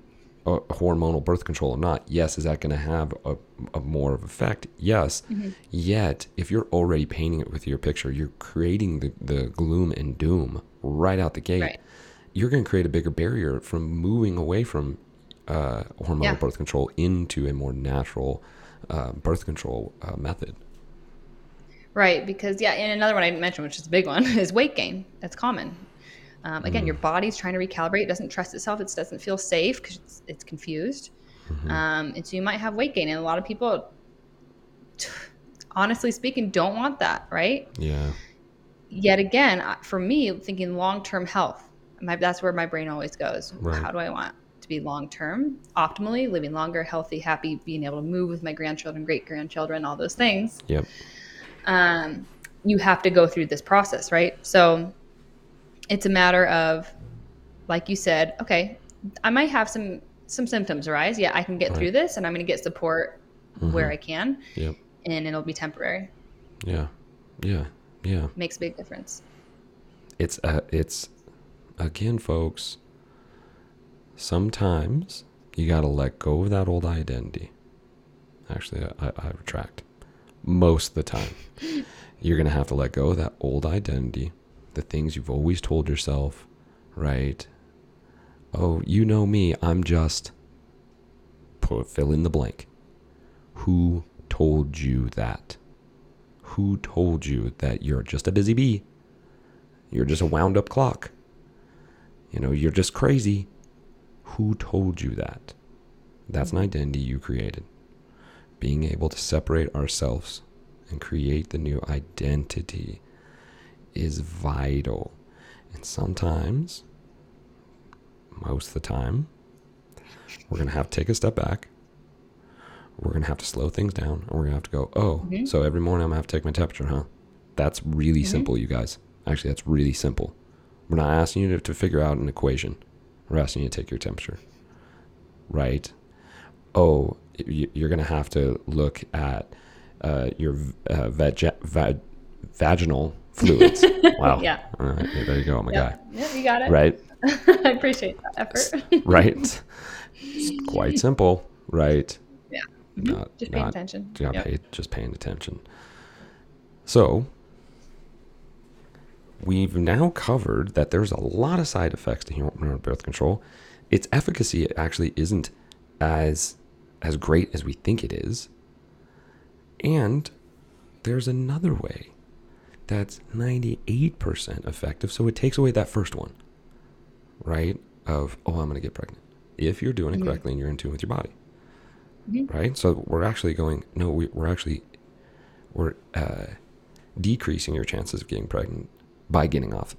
A: a hormonal birth control or not, yes, is that going to have a, a more of effect? Yes.
B: Mm-hmm.
A: Yet, if you're already painting it with your picture, you're creating the, the gloom and doom right out the gate
B: Right.
A: you're going to create a bigger barrier from moving away from uh, hormonal
B: Yeah.
A: birth control into a more natural uh, birth control uh, method.
B: Right, because yeah, and another one I didn't mention, which is a big one, [LAUGHS] is weight gain. That's common. Um, again, your body's trying to recalibrate. It doesn't trust itself. It doesn't feel safe because it's, it's confused. Um, and so you might have weight gain. And a lot of people, honestly speaking, don't want that, right?
A: Yeah.
B: Yet again, for me, thinking long term health, my, that's where my brain always goes.
A: Right.
B: How do I want to be long term, optimally, living longer, healthy, happy, being able to move with my grandchildren, great grandchildren, all those things?
A: Yep.
B: um, you have to go through this process, right? So it's a matter of, like you said, okay, I might have some some symptoms arise. Yeah, I can get through this, and I'm going to get support where I can,
A: Yep.
B: and it'll be temporary.
A: Yeah. Yeah. Yeah.
B: Makes a big difference.
A: It's a, it's again, folks. Sometimes you got to let go of that old identity. Actually, I, I retract. Most of the time, [LAUGHS] you're gonna have to let go of that old identity, the things you've always told yourself, right? Oh, you know me. I'm just put fill in the blank. Who told you that? Who told you that you're just a busy bee? You're just a wound up clock. You know, you're just crazy. Who told you that? That's an identity you created. Being able to separate ourselves and create the new identity is vital. And sometimes, most of the time, we're going to have to take a step back. we're gonna have to slow things down, and we're gonna have to go. Oh, mm-hmm. so every morning I'm gonna have to take my temperature, huh? That's really mm-hmm. simple, you guys. Actually, that's really simple. We're not asking you to, to figure out an equation. We're asking you to take your temperature, right? Oh, you're gonna have to look at uh, your uh, veg- va- vaginal fluids. [LAUGHS] wow.
B: Yeah.
A: All right, there you go, my
B: Yeah.
A: guy.
B: Yeah, you got it.
A: Right. [LAUGHS]
B: I appreciate that effort.
A: right? It's quite simple, right?
B: Yeah.
A: Not,
B: Just paying
A: not,
B: attention.
A: Not
B: Yep.
A: pay, just paying attention. So, we've now covered that there's a lot of side effects to hormone birth control. Its efficacy actually isn't as as great as we think it is. And there's another way that's 98% effective. So it takes away that first one, right? Of, oh, I'm going to get pregnant. If you're doing it correctly and you're in tune with your body,
B: Mhm.
A: right? So we're actually going, no, we, we're actually, we're uh, decreasing your chances of getting pregnant by getting off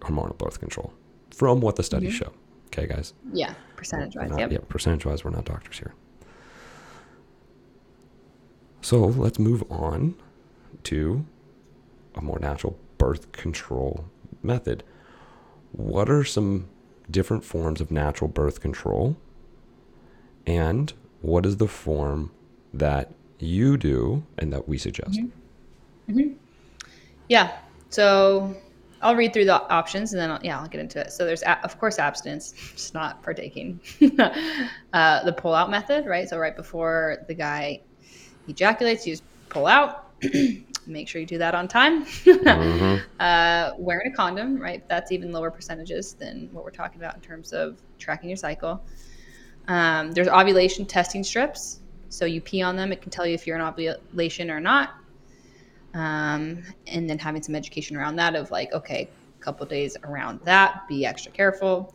A: hormonal birth control from what the studies
B: Mhm.
A: show. Okay, guys?
B: Yeah. percentage wise.
A: not-
B: Yep.
A: Yeah, percentage wise, we're not doctors here. So let's move on to a more natural birth control method. What are some different forms of natural birth control? And what is the form that you do and that we suggest?
B: Yeah. So I'll read through the options and then I'll, yeah, I'll get into it. So there's a- of course abstinence, just not partaking. [LAUGHS] uh, the pull out method, right? So right before the guy ejaculates, you just pull out. [CLEARS THROAT] Make sure you do that on time.
A: Mhm. [LAUGHS]
B: uh, wearing a condom, right? That's even lower percentages than what we're talking about in terms of tracking your cycle. Um, there's ovulation testing strips. So you pee on them, it can tell you if you're in ovulation or not. Um, and then having some education around that of like, okay, a couple days around that, be extra careful.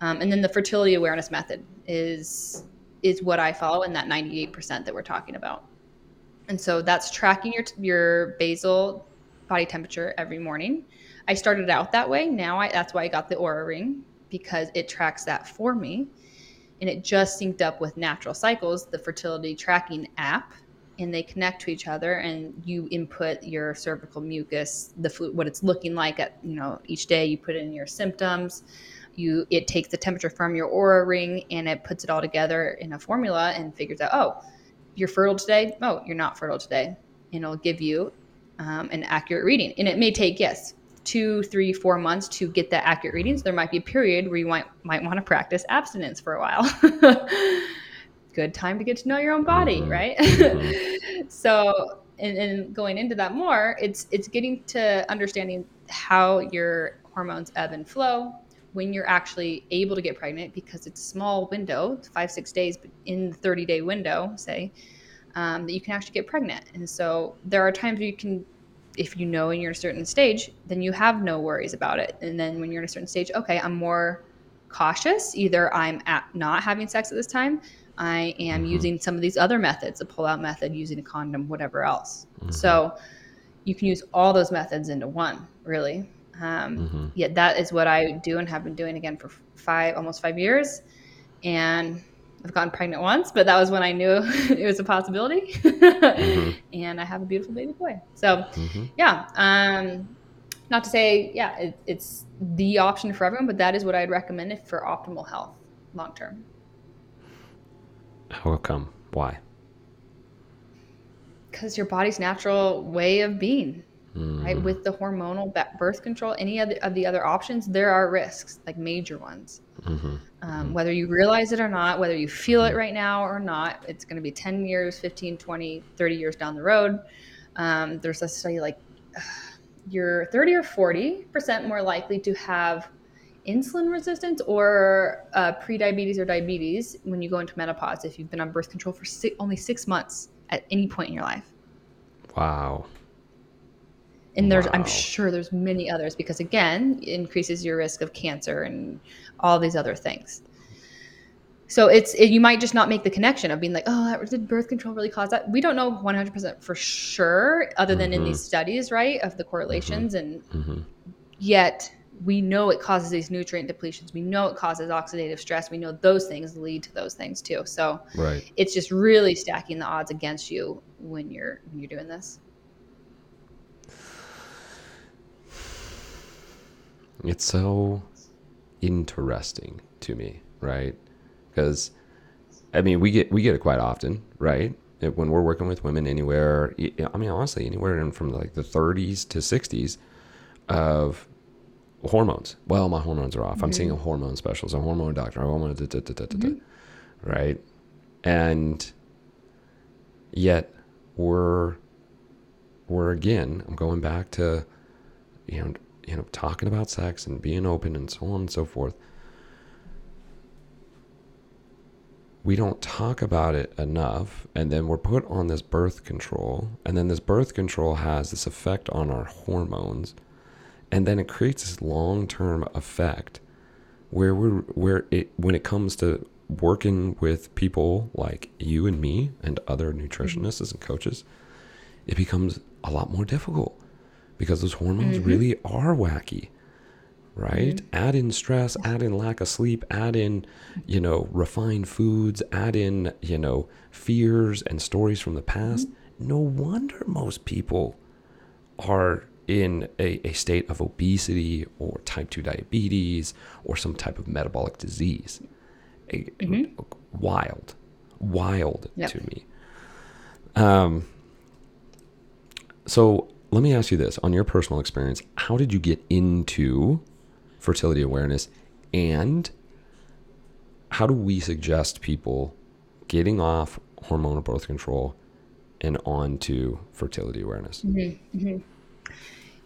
B: Um, and then the fertility awareness method is is what I follow in that 98% that we're talking about. And so that's tracking your your basal body temperature every morning. I started out that way. Now I, that's why I got the Oura Ring because it tracks that for me, and it just synced up with Natural Cycles, the fertility tracking app, and they connect to each other. And you input your cervical mucus, the flu- what it's looking like at you know each day. You put in your symptoms. You it takes the temperature from your Oura Ring and it puts it all together in a formula and figures out oh you're fertile today. Oh, you're not fertile today. And it'll give you um, an accurate reading. And it may take, yes, two, three, four months to get that accurate reading. So there might be a period where you might, might want to practice abstinence for a while. [LAUGHS] Good time to get to know your own body,
A: Mhm.
B: right?
A: Mhm. [LAUGHS]
B: so, and, and going into that more, it's it's getting to understanding how your hormones ebb and flow when you're actually able to get pregnant because it's a small window, five six days, but in the 30 day window, say, um, that you can actually get pregnant. And so there are times you can, if you know and you're in a certain stage, then you have no worries about it. And then when you're in a certain stage, okay, I'm more cautious. Either I'm at not having sex at this time, I am
A: Mhm.
B: using some of these other methods, a pull out method, using a condom, whatever else.
A: Mhm.
B: So you can use all those methods into one, really. Um,
A: Mhm.
B: yeah, that is what I do and have been doing again for five, almost five years. And I've gotten pregnant once, but that was when I knew [LAUGHS] it was a possibility.
A: Mhm. [LAUGHS]
B: And I have a beautiful baby boy. So,
A: Mhm.
B: yeah, um, not to say, yeah, it, it's the option for everyone, but that is what I'd recommend it for optimal health long term.
A: How come? Why?
B: Because your body's natural way of being, right?
A: Mhm.
B: With the hormonal birth control, any of the, of the other options, there are risks, like major ones.
A: Mhm.
B: um, whether you realize it or not, whether you feel it right now or not, it's going to be 10 years, 15, 20, 30 years down the road. Um, there's a study like [SIGHS] you're 30 or 40% more likely to have insulin resistance or uh, prediabetes or diabetes when you go into menopause if you've been on birth control for only six months at any point in your life.
A: Wow.
B: and there's i'm sure there's many others because again it increases your risk of cancer and all these other things so it's it, you might just not make the connection of being like oh that, did birth control really cause that we don't know 100% for sure other than in
A: Mhm.
B: these studies right of the correlations and
A: Mhm.
B: yet we know it causes these nutrient depletions. We know it causes oxidative stress. We know those things lead to those things too. So
A: right.
B: it's just really stacking the odds against you when you're when you're doing this.
A: It's so interesting to me, right? Because I mean, we get we get it quite often, right? When we're working with women anywhere, I mean, honestly, anywhere in from like the 30s to 60s of hormones. Well, my hormones are off. Mm-hmm. I'm seeing a hormone specialist, a hormone doctor. I want to, mm-hmm. right? And yet we're we're again. I'm going back to you know you know talking about sex and being open and so on and so forth. We don't talk about it enough, and then we're put on this birth control, and then this birth control has this effect on our hormones and then it creates this long-term effect where we're where it when it comes to working with people like you and me and other nutritionists mm-hmm. and coaches it becomes a lot more difficult because those hormones mm-hmm. really are wacky right mm-hmm. add in stress add in lack of sleep add in you know refined foods add in you know fears and stories from the past mm-hmm. no wonder most people are in a, a state of obesity or type 2 diabetes or some type of metabolic disease. Mm-hmm. Wild, wild yep. to me. Um, so let me ask you this on your personal experience, how did you get into fertility awareness and how do we suggest people getting off hormonal birth control and on to fertility awareness?
B: Mm-hmm. Mm-hmm.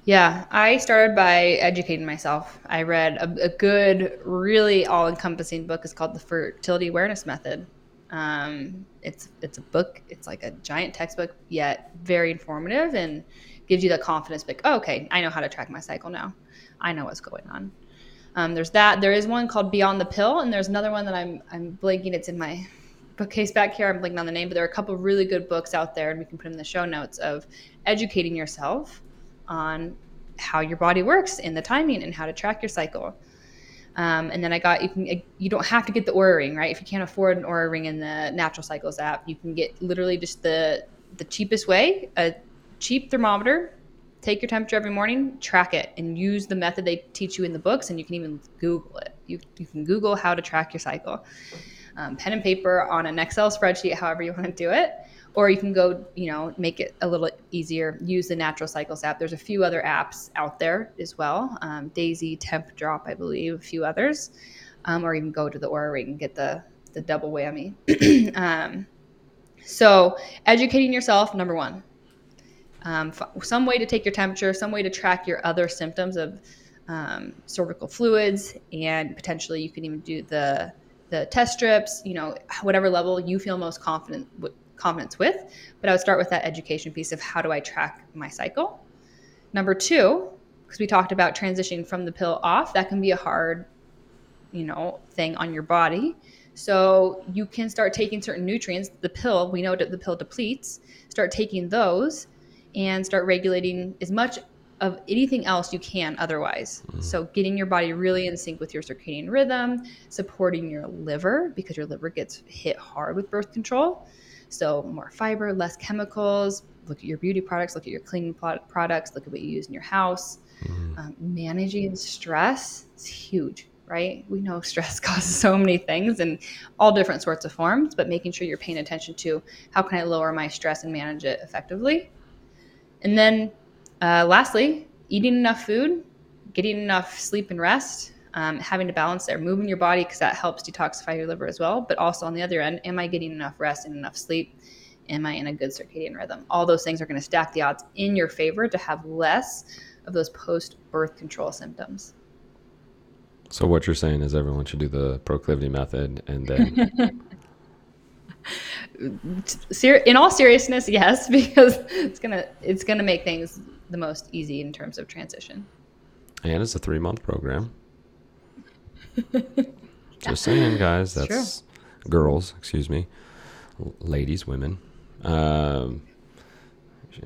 B: Yeah, I started by educating myself. I read a, a good, really all-encompassing book. It's called The Fertility Awareness Method. Um, it's it's a book. It's like a giant textbook, yet very informative and gives you the confidence. Like, oh, okay, I know how to track my cycle now. I know what's going on. Um, there's that. There is one called Beyond the Pill, and there's another one that I'm I'm blanking. It's in my bookcase back here. I'm blanking on the name, but there are a couple really good books out there, and we can put in the show notes of educating yourself on how your body works and the timing and how to track your cycle. Um, and then I got you can you don't have to get the Oura ring right? If you can't afford an Oura ring in the Natural Cycles app you can get literally just the the cheapest way a cheap thermometer take your temperature every morning track it and use the method they teach you in the books and you can even Google it. You, you can Google how to track your cycle. Um, pen and paper on an Excel spreadsheet however you want to do it or you can go you know make it a little easier. Use the natural cycles app. There's a few other apps out there as well. Um, Daysy Tempdrop i believe a few others. Um, or even go to the Oura ring and get the the double whammy. [CLEARS THROAT] Um, so educating yourself number one. Um, f- some way to take your temperature some way to track your other symptoms of um, cervical fluids and potentially you can even do the the test strips you know whatever level you feel most confident w- confidence with. But I would start with that education piece of how do I track my cycle. Number two, because we talked about transitioning from the pill off, that can be a hard, you know, thing on your body. So you can start taking certain nutrients. The pill, we know that the pill depletes. Start taking those and start regulating as much of anything else you can otherwise. Mm. So getting your body really in sync with your circadian rhythm, supporting your liver because your liver gets hit hard with birth control. So more fiber, less chemicals. Look at your beauty products. Look at your cleaning products. Look at what you use in your house. Mm-hmm. Um, managing stress is huge, right? We know [LAUGHS] stress causes so many things and all different sorts of forms, but making sure you're paying attention to how can I lower my stress and manage it effectively. And then, uh, lastly, eating enough food, getting enough sleep and rest, um, having to balance there, moving your body because that helps detoxify your liver as well. But also on the other end, am I getting enough rest and enough sleep? Am I in a good circadian rhythm? All those things are going to stack the odds in your favor to have less of those post birth control symptoms.
A: So what you're saying is everyone should do the proclivity method and then [LAUGHS]
B: in all seriousness, yes, [LAUGHS] because it's gonna it's gonna make things the most easy in terms of transition.
A: And it's a three month program. [LAUGHS] Just saying, guys. That's girls. Excuse me, ladies, women. Um,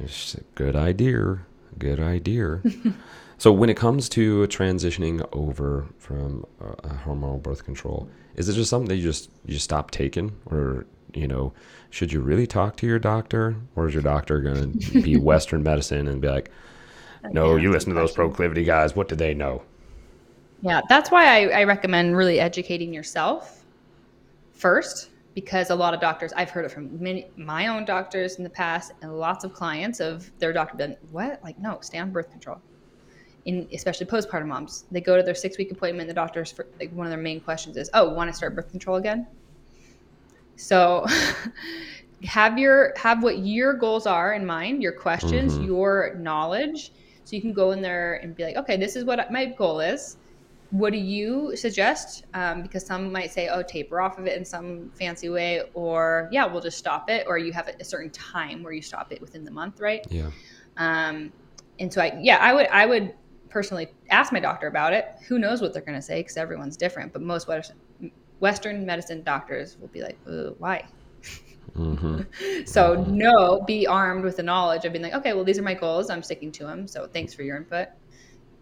A: just a good idea. good idea. [LAUGHS] so when it comes to transitioning over from uh, hormonal birth control, is it just something that you just you just stop taking, or you know, should you really talk to your doctor, or is your doctor going to be [LAUGHS] Western medicine and be like, no, you listen to those proclivity guys. What do they know?
B: Yeah, that's why I, I recommend really educating yourself first because a lot of doctors I've heard it from many my own doctors in the past and lots of clients of their doctor been what? Like no stay on birth control. In especially postpartum moms they go to their six week appointment the doctor's for, like one of their main questions is oh want to start birth control again? So [LAUGHS] have your have what your goals are in mind your questions
A: Mhm.
B: your knowledge so you can go in there and be like okay this is what my goal is what do you suggest um, because some might say oh taper off of it in some fancy way or yeah we'll just stop it or you have a certain time where you stop it within the month right
A: Yeah.
B: um, and so I, yeah, I would, I would personally ask my doctor about it. Who knows what they're going to say because everyone's different. But most Western, Western medicine doctors will be like, "Uh, why?
A: hmm [LAUGHS]
B: So no, be armed with the knowledge of being like, okay, well, these are my goals. I'm sticking to them. So thanks for your input.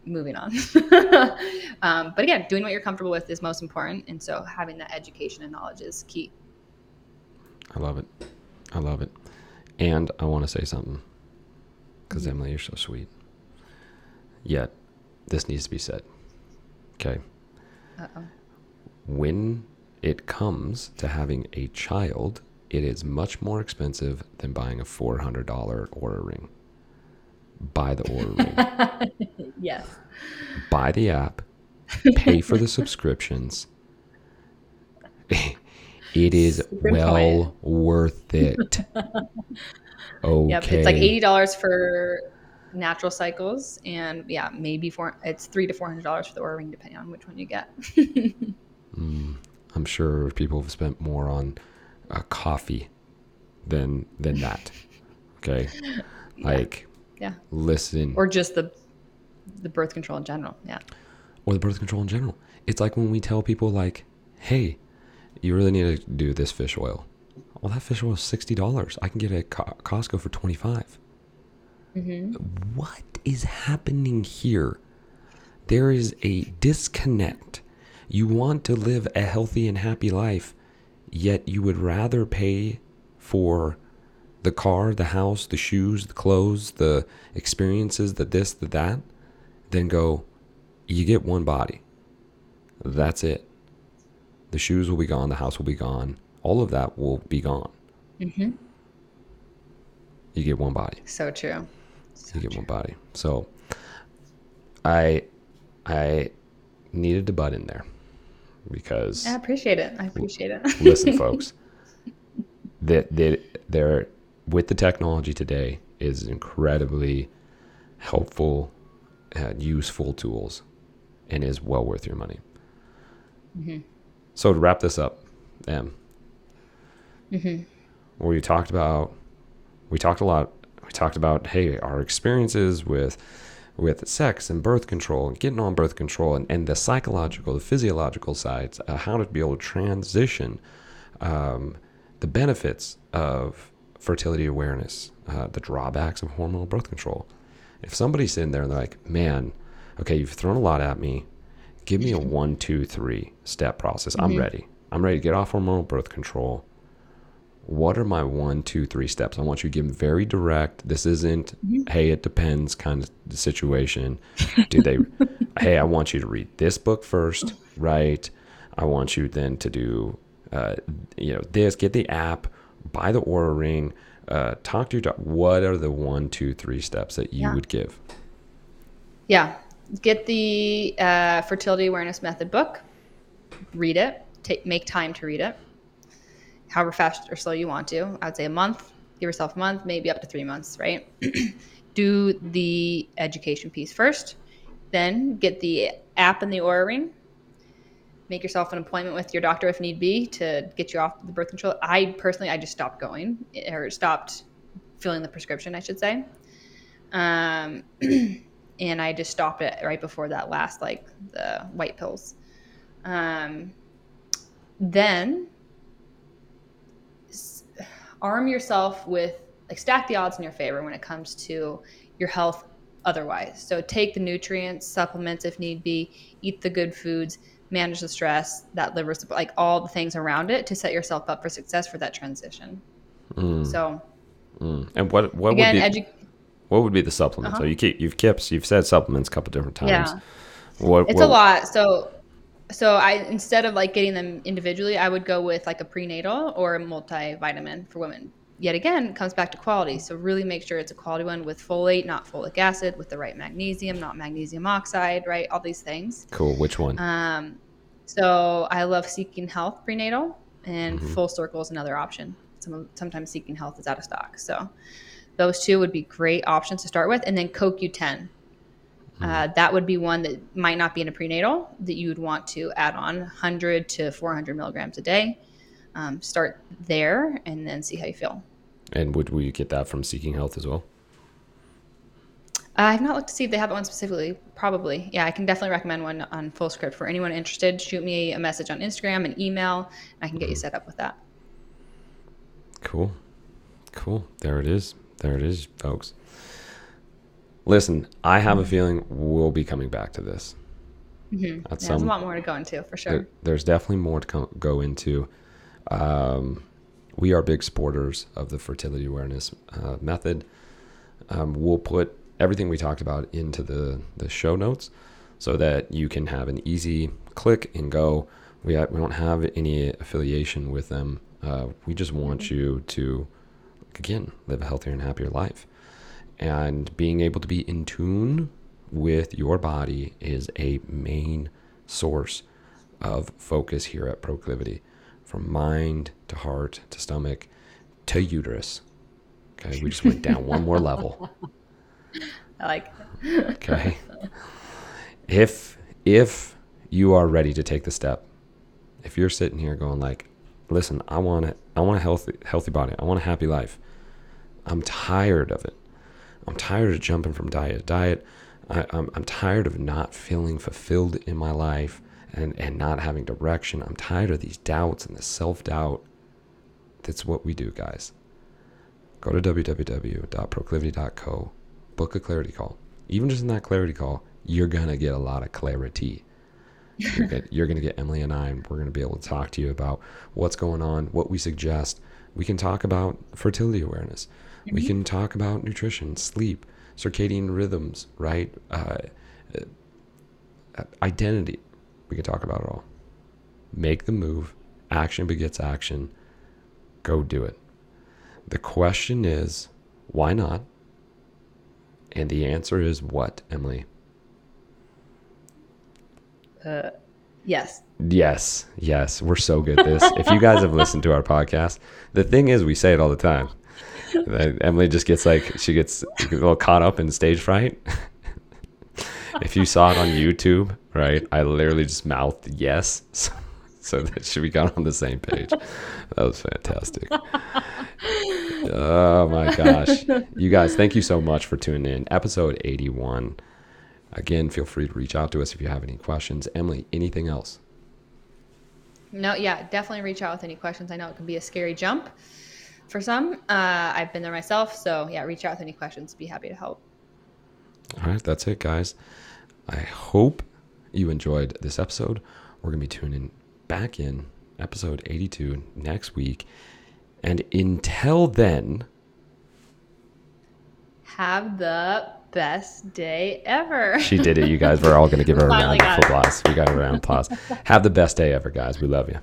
B: Moving on. [LAUGHS] um, but again, doing what you're comfortable with is most important. And so having that education and knowledge is key.
A: I love it. I love it. And I want to say something because Emily, you're so sweet. Yet, this needs to be said. Okay.
B: Uh-oh.
A: When it comes to having a child, it is much more expensive than buying a $400 Oura ring. Buy the Oura [LAUGHS] ring.
B: Yes.
A: Buy the app. Pay for the subscriptions. [LAUGHS] It is
B: Super
A: well worth it. Okay. [LAUGHS]
B: Yep, it's like eighty dollars for natural cycles, and yeah, maybe four. It's three to four hundred dollars for the Oura ring, depending on which one you get. [LAUGHS]
A: Mm, I'm sure people have spent more on uh, coffee than than that. Okay, like
B: yeah,
A: listen,
B: or just the the birth control in general. Yeah,
A: or the birth control in general. It's like when we tell people like, "Hey, you really need to do this fish oil." Well, that fish oil is sixty dollars. I can get it at Co- Costco for twenty five. Mm-hmm. What is happening here? There is a disconnect. You want to live a healthy and happy life, yet you would rather pay for the car, the house, the shoes, the clothes, the experiences, the this, the that, than go, you get one body. That's it. The shoes will be gone, the house will be gone, all of that will be gone.
B: Mhm.
A: You get one body
B: so true. So
A: you get
B: true.
A: one body. So I I needed to butt in there because
B: I appreciate it. I appreciate it.
A: listen, folks, [LAUGHS] that that there with the technology today is incredibly helpful, useful tools, and is well worth your money. So to wrap this up, Em, we talked about we talked a lot we talked about hey our experiences with with sex and birth control and getting on birth control and, and the psychological the physiological sides uh, how to be able to transition um, the benefits of fertility awareness uh, the drawbacks of hormonal birth control if somebody's sitting there and they're like man okay you've thrown a lot at me give me a one two three step process i'm ready i'm ready to get off hormonal birth control what are my one, two, three steps? I want you to give them very direct. This isn't, hey, it depends kind of the situation. Do they, [LAUGHS] hey, I want you to read this book first, right? I want you then to do, uh, you know, this, get the app, buy the Oura Ring, uh, talk to your doctor. What are the one, two, three steps that you
B: Yeah.
A: would give?
B: Yeah, get the uh, fertility awareness method book. Read it. Take make time to read it. However fast or slow you want to. I'd say a month. Give yourself a month, maybe up to three months. Right. [CLEARS THROAT] Do the education piece first. Then get the app and the Oura Ring. Make yourself an appointment with your doctor if need be to get you off the birth control. I personally, I just stopped going or stopped filling the prescription, I should say. Um, [CLEARS THROAT] and I just stopped it right before that last, like the white pills. Um, then arm yourself with, like, stack the odds in your favor when it comes to your health otherwise. So take the nutrients, supplements if need be, eat the good foods, manage the stress, that liver support, like all the things around it to set yourself up for success for that transition.
A: Mm,
B: So
A: mm. And what what
B: again,
A: would be
B: edu-
A: what would be the supplements?
B: Uh-huh.
A: So you keep you've kept you've said supplements a couple different times.
B: Yeah.
A: What,
B: it's
A: what,
B: a lot. So so I instead of like getting them individually, I would go with like a prenatal or a multivitamin for women. Yet again, it comes back to quality. So really make sure it's a quality one with folate, not folic acid, with the right magnesium, not magnesium oxide, right? All these things.
A: Cool. Which one?
B: Um, so I love Seeking Health prenatal, and
A: Mhm.
B: Full Circle is another option. Some, sometimes Seeking Health is out of stock. So those two would be great options to start with. And then CoQ10. Uh, that would be one that might not be in a prenatal that you would want to add on 100 to 400 milligrams a day. Um, start there and then see how you feel.
A: And would we get that from Seeking Health as well?
B: I've not looked to see if they have one specifically. Probably. Yeah, I can definitely recommend one on Fullscript for anyone interested. Shoot me a message on Instagram, an email. And I can get you set up with that.
A: Cool. Cool. There it is. There it is, folks. Listen, I have a feeling we'll be coming back to this.
B: hmm
A: At
B: Yeah, there's a lot more to go into for sure.
A: there, there's definitely more to co- go into. Um, we are big supporters of the fertility awareness uh, method. Um, we'll put everything we talked about into the, the show notes so that you can have an easy click and go. We, ha- we don't have any affiliation with them. Uh, we just want you to, again, live a healthier and happier life. And being able to be in tune with your body is a main source of focus here at Proclivity, from mind to heart to stomach to uterus. Okay, we just went down one more level. [LAUGHS]
B: I like
A: Okay, if if you are ready to take the step, if you're sitting here going like, listen, I want it, I want a healthy healthy body, I want a happy life. I'm tired of it. I'm tired of jumping from diet to diet. I, I'm, I'm tired of not feeling fulfilled in my life and, and not having direction. I'm tired of these doubts and the self doubt. That's what we do, guys. Go to www.proclivity.co, book a clarity call. Even just in that clarity call, you're going to get a lot of clarity. You're gonna, you're gonna get Emily and I, and we're gonna be able to talk to you about what's going on, what we suggest. We can talk about fertility awareness. We can talk about nutrition, sleep, circadian rhythms, right? Uh, uh, identity. We can talk about it all. Make the move. Action begets action. Go do it. The question is, why not? And the answer is what, Emily?
B: Uh, yes.
A: Yes, yes, we're so good at this. if you guys have listened to our podcast, the thing is, we say it all the time. Emily just gets like she gets a little caught up in stage fright. [LAUGHS] if you saw it on YouTube, right? I literally just mouthed yes, [LAUGHS] so, so that she we got on the same page. That was fantastic. Oh my gosh, you guys! Thank you so much for tuning in. Episode eighty-one. Again, feel free to reach out to us if you have any questions. Emily, anything else?
B: No, yeah, definitely reach out with any questions. I know it can be a scary jump for some. Uh, I've been there myself. So, yeah, reach out with any questions. Be happy to help.
A: All right, that's it, guys. I hope you enjoyed this episode. We're going to be tuning back in episode 82 next week. And until then,
B: Have the best day ever. [LAUGHS]
A: she did it, you guys. We're all going to give her a round of applause. We got a round of applause. [LAUGHS] Have the best day ever, guys. We love you.